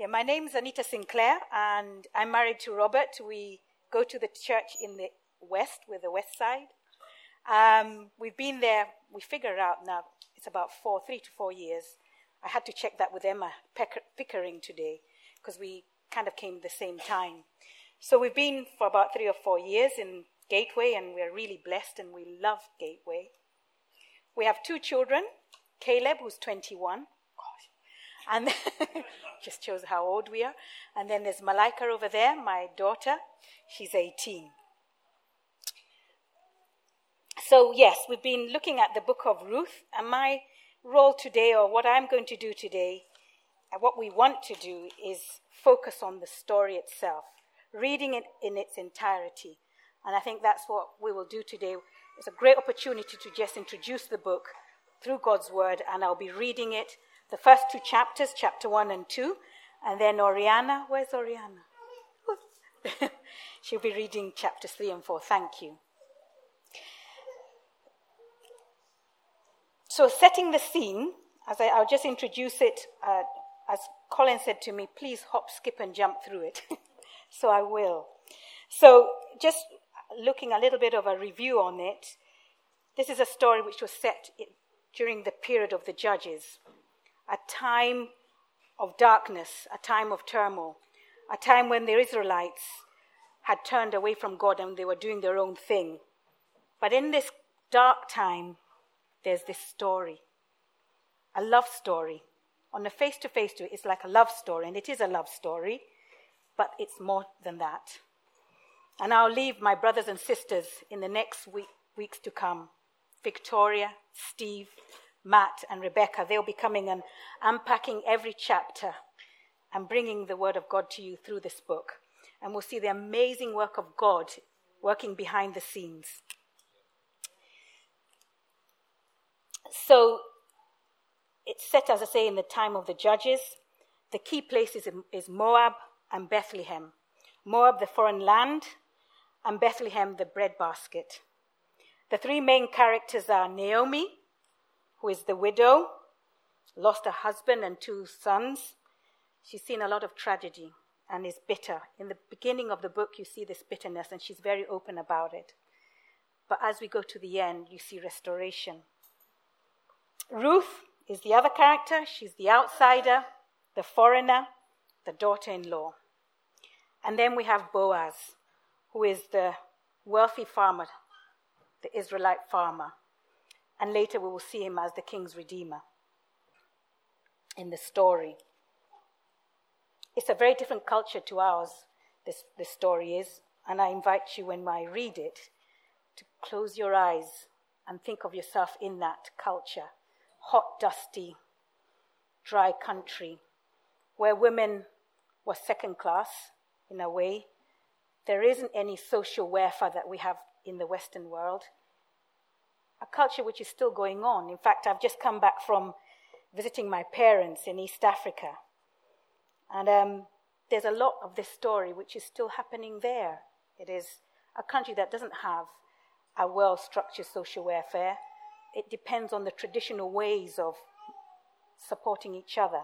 Yeah, my name's Anita Sinclair, and I'm married to Robert. We go to the church in the west, with the west side. Um, we've been there, we figure out now, it's about four, three to four years. I had to check that with Emma Pickering today, because we kind of came the same time. So we've been for about three or four years in Gateway, and we're really blessed, and we love Gateway. We have two children Caleb, who's 21, and just shows how old we are. And then there's Malika over there, my daughter. She's 18. So, yes, we've been looking at the book of Ruth, and my role today, or what I'm going to do today, and what we want to do, is focus on the story itself, reading it in its entirety. And I think that's what we will do today. It's a great opportunity to just introduce the book through God's word, and I'll be reading it the first two chapters, chapter 1 and 2, and then Oriana. Where's Oriana? She'll be reading chapters 3 and 4. Thank you. So, setting the scene, as I, will just introduce it, uh, as Colin said to me, please hop, skip, and jump through it. so, I will. So, just looking a little bit of a review on it, this is a story which was set during the period of the judges a time of darkness, a time of turmoil, a time when the Israelites had turned away from God and they were doing their own thing. But in this dark time, there's this story a love story. On a face to face to it, it's like a love story, and it is a love story, but it's more than that. And I'll leave my brothers and sisters in the next week, weeks to come Victoria, Steve, Matt and Rebecca, they'll be coming and unpacking every chapter and bringing the Word of God to you through this book. And we'll see the amazing work of God working behind the scenes. So it's set, as I say, in the time of the judges. The key places is, Moab and Bethlehem. Moab, the foreign land, and Bethlehem, the breadbasket. The three main characters are Naomi, who is the widow, lost a husband and two sons. She's seen a lot of tragedy and is bitter. In the beginning of the book, you see this bitterness, and she's very open about it. But as we go to the end, you see restoration. Ruth is the other character. She's the outsider, the foreigner, the daughter in law. And then we have Boaz, who is the wealthy farmer, the Israelite farmer and later we will see him as the kinsman redeemer in the story. It's a very different culture to ours, this, this story is, and I invite you when I read it to close your eyes and think of yourself in that culture. Hot, dusty, dry country where women were second class in a way. There isn't any social welfare that we have in the Western world a culture which is still going on. In fact, I've just come back from visiting my parents in East Africa. And um, there's a lot of this story which is still happening there. It is a country that doesn't have a well structured social welfare. It depends on the traditional ways of supporting each other.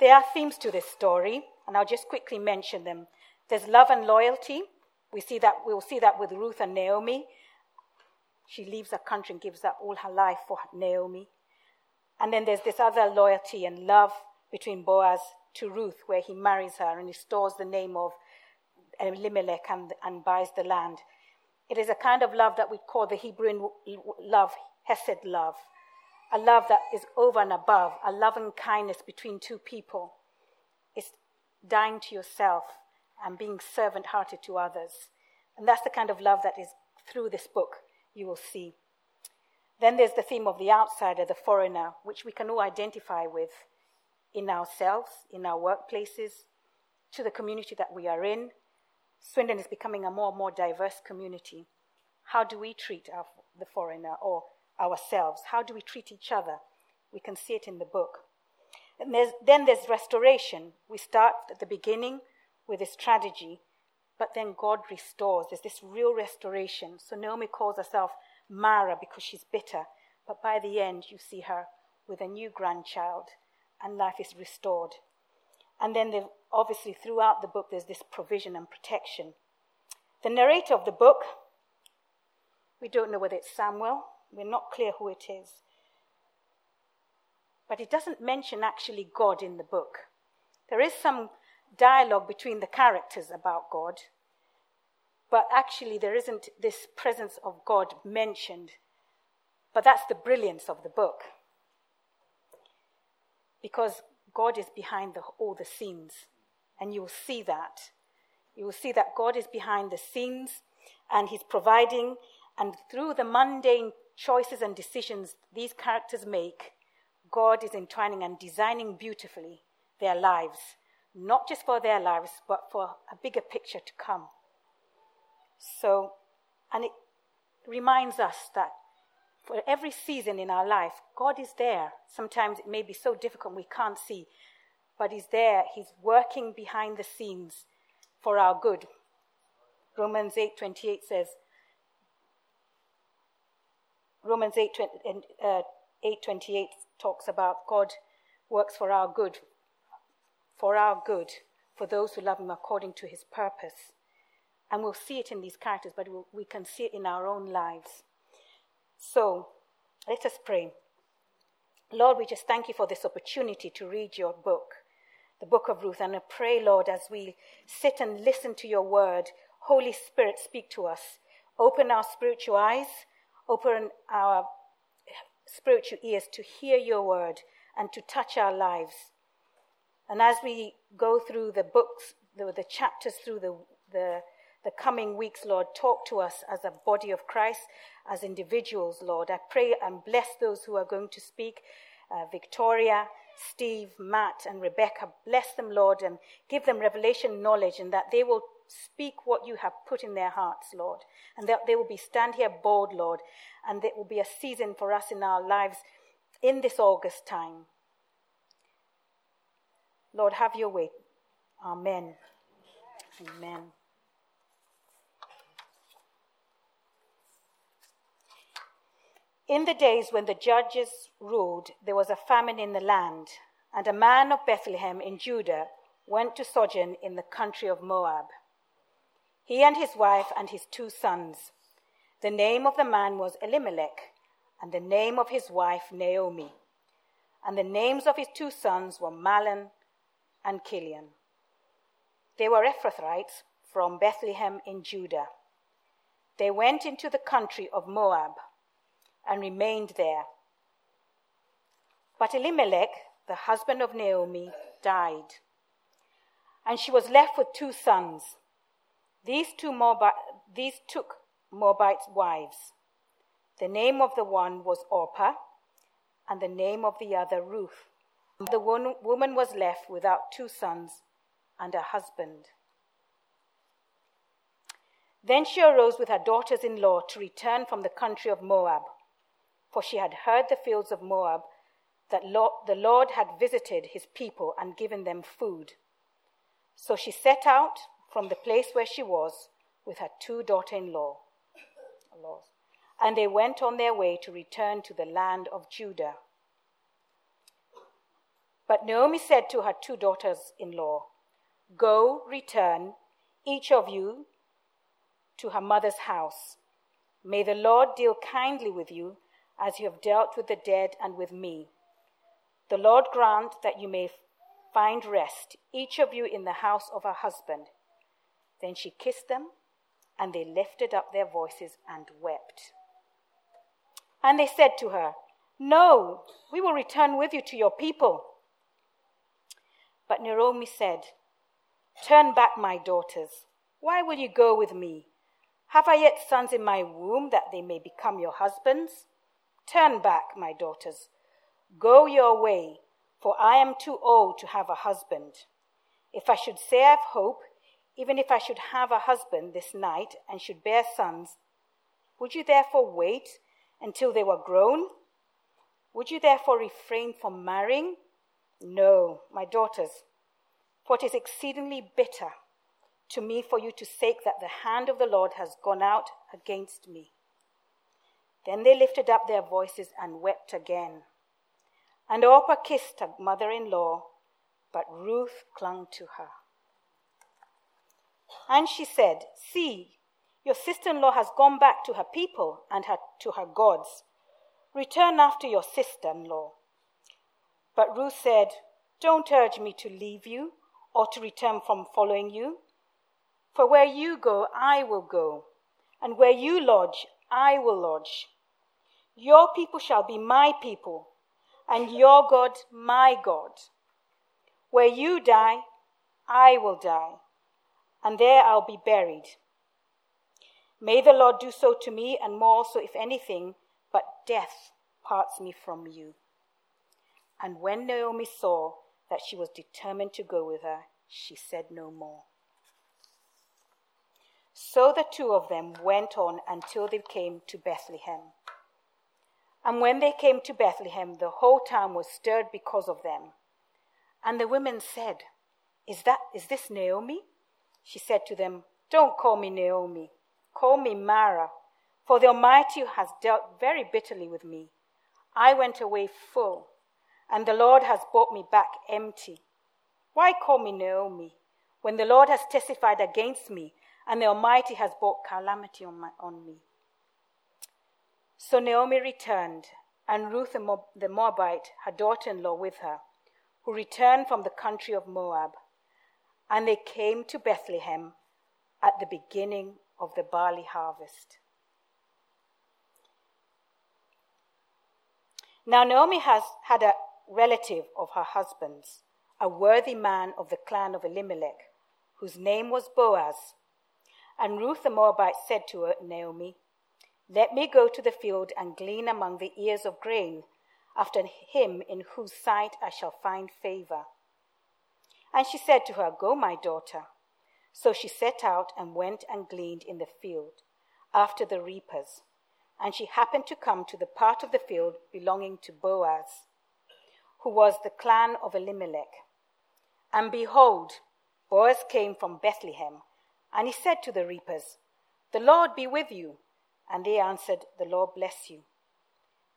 There are themes to this story, and I'll just quickly mention them. There's love and loyalty. We see that we'll see that with Ruth and Naomi. She leaves her country and gives up all her life for Naomi. And then there's this other loyalty and love between Boaz to Ruth, where he marries her and he stores the name of Elimelech and, and buys the land. It is a kind of love that we call the Hebrew love, Hesed love a love that is over and above, a loving kindness between two people. It's dying to yourself and being servant hearted to others. And that's the kind of love that is through this book you will see. Then there's the theme of the outsider, the foreigner, which we can all identify with in ourselves, in our workplaces, to the community that we are in. Swindon is becoming a more and more diverse community. How do we treat our, the foreigner or ourselves? How do we treat each other? We can see it in the book. And there's, then there's restoration. We start at the beginning with this tragedy, but then God restores. There's this real restoration. So Naomi calls herself Mara because she's bitter, but by the end, you see her with a new grandchild, and life is restored. And then, obviously, throughout the book, there's this provision and protection. The narrator of the book, we don't know whether it's Samuel, we're not clear who it is. But it doesn't mention actually God in the book. There is some dialogue between the characters about God, but actually there isn't this presence of God mentioned. But that's the brilliance of the book. Because God is behind the, all the scenes, and you will see that. You will see that God is behind the scenes and He's providing, and through the mundane choices and decisions these characters make, God is entwining and designing beautifully their lives not just for their lives, but for a bigger picture to come. So, and it reminds us that for every season in our life, God is there. Sometimes it may be so difficult we can't see, but He's there. He's working behind the scenes for our good. Romans 8:28 says, Romans 8, uh, 8:28 talks about God works for our good for our good, for those who love him according to his purpose. And we'll see it in these characters, but we'll, we can see it in our own lives. So let us pray. Lord, we just thank you for this opportunity to read your book, the book of Ruth. And I pray, Lord, as we sit and listen to your word, Holy Spirit, speak to us. Open our spiritual eyes, open our spiritual ears to hear your word and to touch our lives. And as we go through the books, the, the chapters through the, the, the coming weeks, Lord, talk to us as a body of Christ, as individuals, Lord. I pray and bless those who are going to speak. Uh, Victoria, Steve, Matt, and Rebecca. Bless them, Lord, and give them revelation knowledge, and that they will speak what you have put in their hearts, Lord, and that they will be stand here bold, Lord, and it will be a season for us in our lives in this August time Lord, have your way. Amen. Amen. In the days when the judges ruled, there was a famine in the land, and a man of Bethlehem in Judah went to sojourn in the country of Moab. He and his wife and his two sons. The name of the man was Elimelech, and the name of his wife Naomi. And the names of his two sons were Mahlon and Chilion. They were Ephrathites from Bethlehem in Judah. They went into the country of Moab and remained there. But Elimelech, the husband of Naomi, died, and she was left with two sons. These two Moabite, these took Moabite wives. The name of the one was Orpah, and the name of the other Ruth. The one, woman was left without two sons and a husband. Then she arose with her daughters in law to return from the country of Moab, for she had heard the fields of Moab that the Lord had visited his people and given them food. So she set out from the place where she was with her two daughters in law. And they went on their way to return to the land of Judah. But Naomi said to her two daughters in law, Go, return, each of you, to her mother's house. May the Lord deal kindly with you as you have dealt with the dead and with me. The Lord grant that you may find rest, each of you in the house of her husband. Then she kissed them, and they lifted up their voices and wept. And they said to her, No, we will return with you to your people. But Naomi said, Turn back, my daughters. Why will you go with me? Have I yet sons in my womb that they may become your husbands? Turn back, my daughters. Go your way, for I am too old to have a husband. If I should say I have hope, even if I should have a husband this night and should bear sons, would you therefore wait until they were grown? Would you therefore refrain from marrying? No, my daughters, for it is exceedingly bitter to me for you to say that the hand of the Lord has gone out against me. Then they lifted up their voices and wept again. And Orpah kissed her mother in law, but Ruth clung to her. And she said, See, your sister in law has gone back to her people and her, to her gods. Return after your sister in law. But Ruth said, Don't urge me to leave you or to return from following you. For where you go, I will go, and where you lodge, I will lodge. Your people shall be my people, and your God my God. Where you die, I will die, and there I'll be buried. May the Lord do so to me, and more also, if anything, but death parts me from you. And when Naomi saw that she was determined to go with her, she said no more. So the two of them went on until they came to Bethlehem. And when they came to Bethlehem, the whole town was stirred because of them. And the women said, Is that is this Naomi? She said to them, Don't call me Naomi, call me Mara, for the Almighty has dealt very bitterly with me. I went away full, and the Lord has brought me back empty. Why call me Naomi, when the Lord has testified against me, and the Almighty has brought calamity on, my, on me? So Naomi returned, and Ruth the Moabite, her daughter in law, with her, who returned from the country of Moab. And they came to Bethlehem at the beginning of the barley harvest. Now, Naomi has had a relative of her husband's, a worthy man of the clan of Elimelech, whose name was Boaz. And Ruth the Moabite said to her, Naomi, Let me go to the field and glean among the ears of grain after him in whose sight I shall find favor. And she said to her, Go, my daughter. So she set out and went and gleaned in the field after the reapers. And she happened to come to the part of the field belonging to Boaz, who was the clan of Elimelech. And behold, Boaz came from Bethlehem, and he said to the reapers, The Lord be with you. And they answered, The Lord bless you.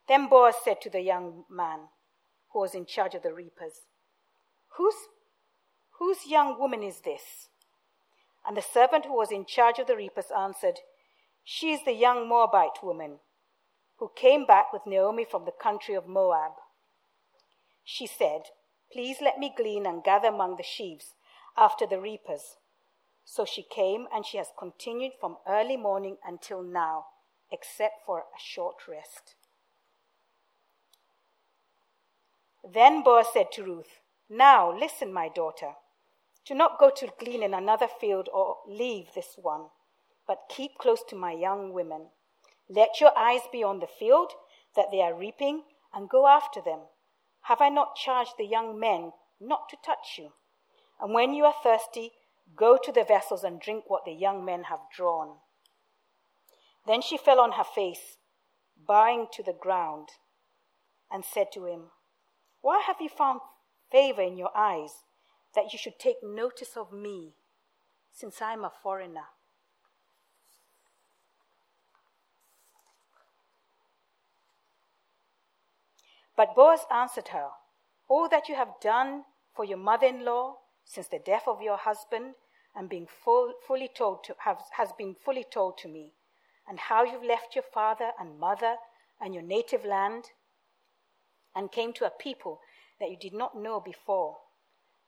Then Boaz said to the young man who was in charge of the reapers, Whose, whose young woman is this? And the servant who was in charge of the reapers answered, She is the young Moabite woman who came back with Naomi from the country of Moab. She said, Please let me glean and gather among the sheaves after the reapers. So she came, and she has continued from early morning until now, except for a short rest. Then Boaz said to Ruth, Now listen, my daughter. Do not go to glean in another field or leave this one, but keep close to my young women. Let your eyes be on the field that they are reaping, and go after them. Have I not charged the young men not to touch you? And when you are thirsty, go to the vessels and drink what the young men have drawn. Then she fell on her face, bowing to the ground, and said to him, Why have you found favor in your eyes that you should take notice of me, since I am a foreigner? But Boaz answered her, All that you have done for your mother in law since the death of your husband and being full, fully told to, have, has been fully told to me, and how you've left your father and mother and your native land and came to a people that you did not know before.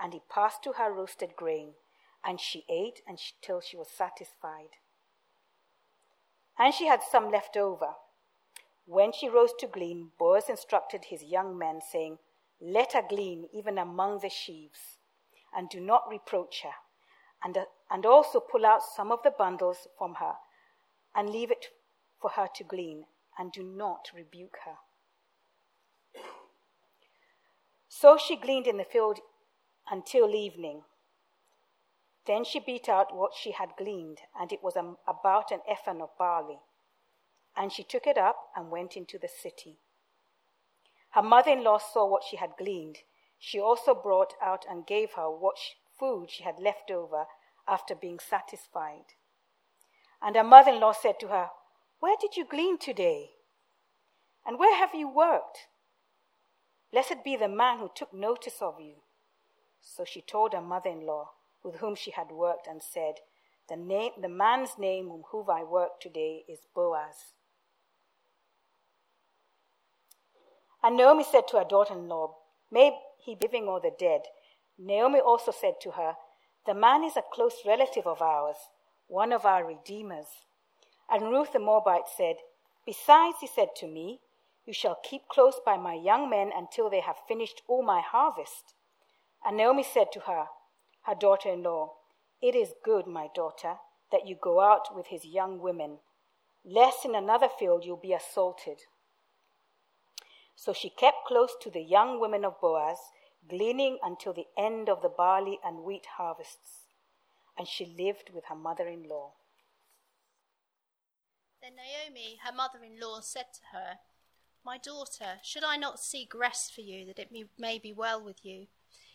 and he passed to her roasted grain, and she ate and she, till she was satisfied. And she had some left over. When she rose to glean, Boaz instructed his young men, saying, Let her glean even among the sheaves, and do not reproach her. and, uh, and also pull out some of the bundles from her and leave it for her to glean, and do not rebuke her. So she gleaned in the field until evening. Then she beat out what she had gleaned, and it was about an ephah of barley. And she took it up and went into the city. Her mother in law saw what she had gleaned. She also brought out and gave her what food she had left over after being satisfied. And her mother in law said to her, Where did you glean today? And where have you worked? Blessed be the man who took notice of you. So she told her mother in law, with whom she had worked, and said, the, name, the man's name with whom I work today is Boaz. And Naomi said to her daughter in law, May he be living or the dead. Naomi also said to her, The man is a close relative of ours, one of our redeemers. And Ruth the Moabite said, Besides, he said to me, You shall keep close by my young men until they have finished all my harvest. And Naomi said to her, her daughter in law, It is good, my daughter, that you go out with his young women, lest in another field you'll be assaulted. So she kept close to the young women of Boaz, gleaning until the end of the barley and wheat harvests. And she lived with her mother in law. Then Naomi, her mother in law, said to her, My daughter, should I not seek rest for you, that it may be well with you?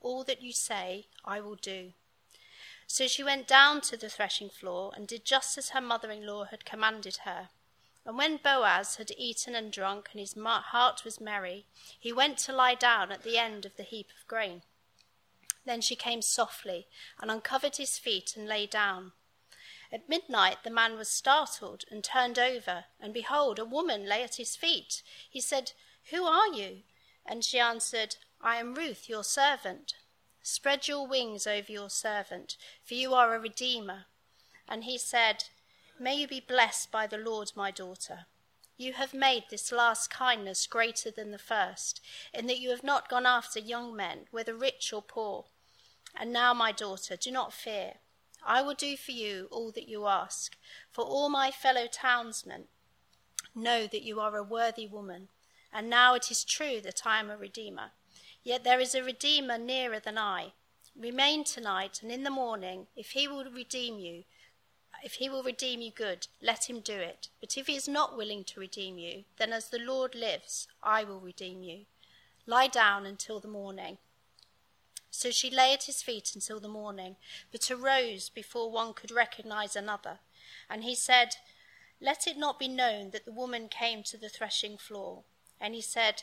All that you say, I will do. So she went down to the threshing floor and did just as her mother in law had commanded her. And when Boaz had eaten and drunk, and his heart was merry, he went to lie down at the end of the heap of grain. Then she came softly and uncovered his feet and lay down. At midnight the man was startled and turned over, and behold, a woman lay at his feet. He said, Who are you? And she answered, I am Ruth, your servant. Spread your wings over your servant, for you are a redeemer. And he said, May you be blessed by the Lord, my daughter. You have made this last kindness greater than the first, in that you have not gone after young men, whether rich or poor. And now, my daughter, do not fear. I will do for you all that you ask, for all my fellow townsmen know that you are a worthy woman. And now it is true that I am a redeemer. Yet there is a redeemer nearer than I. Remain tonight, and in the morning, if he will redeem you, if he will redeem you, good, let him do it. But if he is not willing to redeem you, then as the Lord lives, I will redeem you. Lie down until the morning. So she lay at his feet until the morning, but arose before one could recognize another. And he said, Let it not be known that the woman came to the threshing floor. And he said,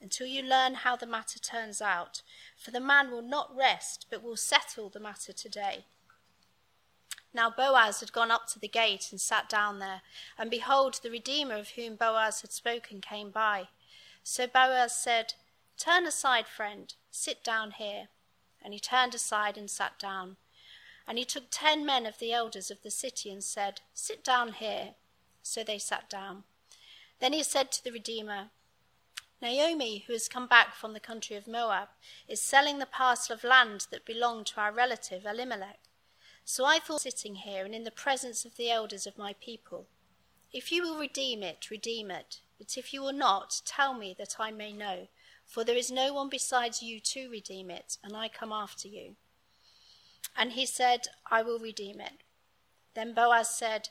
until you learn how the matter turns out, for the man will not rest, but will settle the matter today. Now Boaz had gone up to the gate and sat down there, and behold, the Redeemer of whom Boaz had spoken came by. So Boaz said, Turn aside, friend, sit down here. And he turned aside and sat down. And he took ten men of the elders of the city and said, Sit down here. So they sat down. Then he said to the Redeemer, Naomi, who has come back from the country of Moab, is selling the parcel of land that belonged to our relative Elimelech. So I thought sitting here and in the presence of the elders of my people, if you will redeem it, redeem it. But if you will not, tell me that I may know. For there is no one besides you to redeem it, and I come after you. And he said, I will redeem it. Then Boaz said,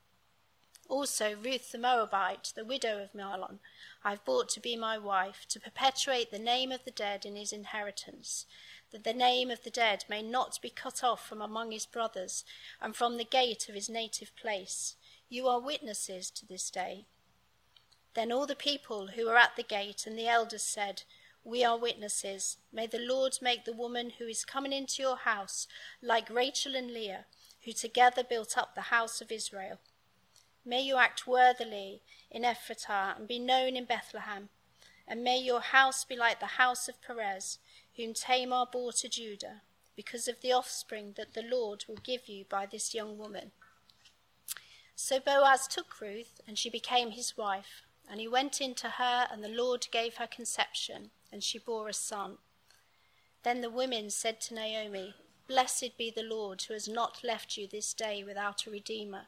also, Ruth the Moabite, the widow of Mahlon, I have bought to be my wife, to perpetuate the name of the dead in his inheritance, that the name of the dead may not be cut off from among his brothers and from the gate of his native place. You are witnesses to this day. Then all the people who were at the gate and the elders said, We are witnesses. May the Lord make the woman who is coming into your house like Rachel and Leah, who together built up the house of Israel. May you act worthily in Ephrathah and be known in Bethlehem. And may your house be like the house of Perez, whom Tamar bore to Judah, because of the offspring that the Lord will give you by this young woman. So Boaz took Ruth, and she became his wife. And he went in to her, and the Lord gave her conception, and she bore a son. Then the women said to Naomi, Blessed be the Lord, who has not left you this day without a redeemer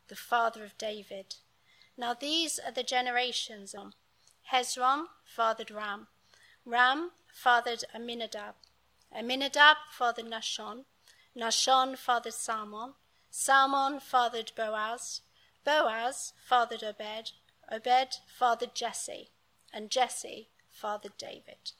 the father of David. Now these are the generations of Hezron fathered Ram. Ram fathered Amminadab. Amminadab fathered Nahshon. Nahshon fathered Salmon. Salmon fathered Boaz. Boaz fathered Obed. Obed fathered Jesse. And Jesse fathered David.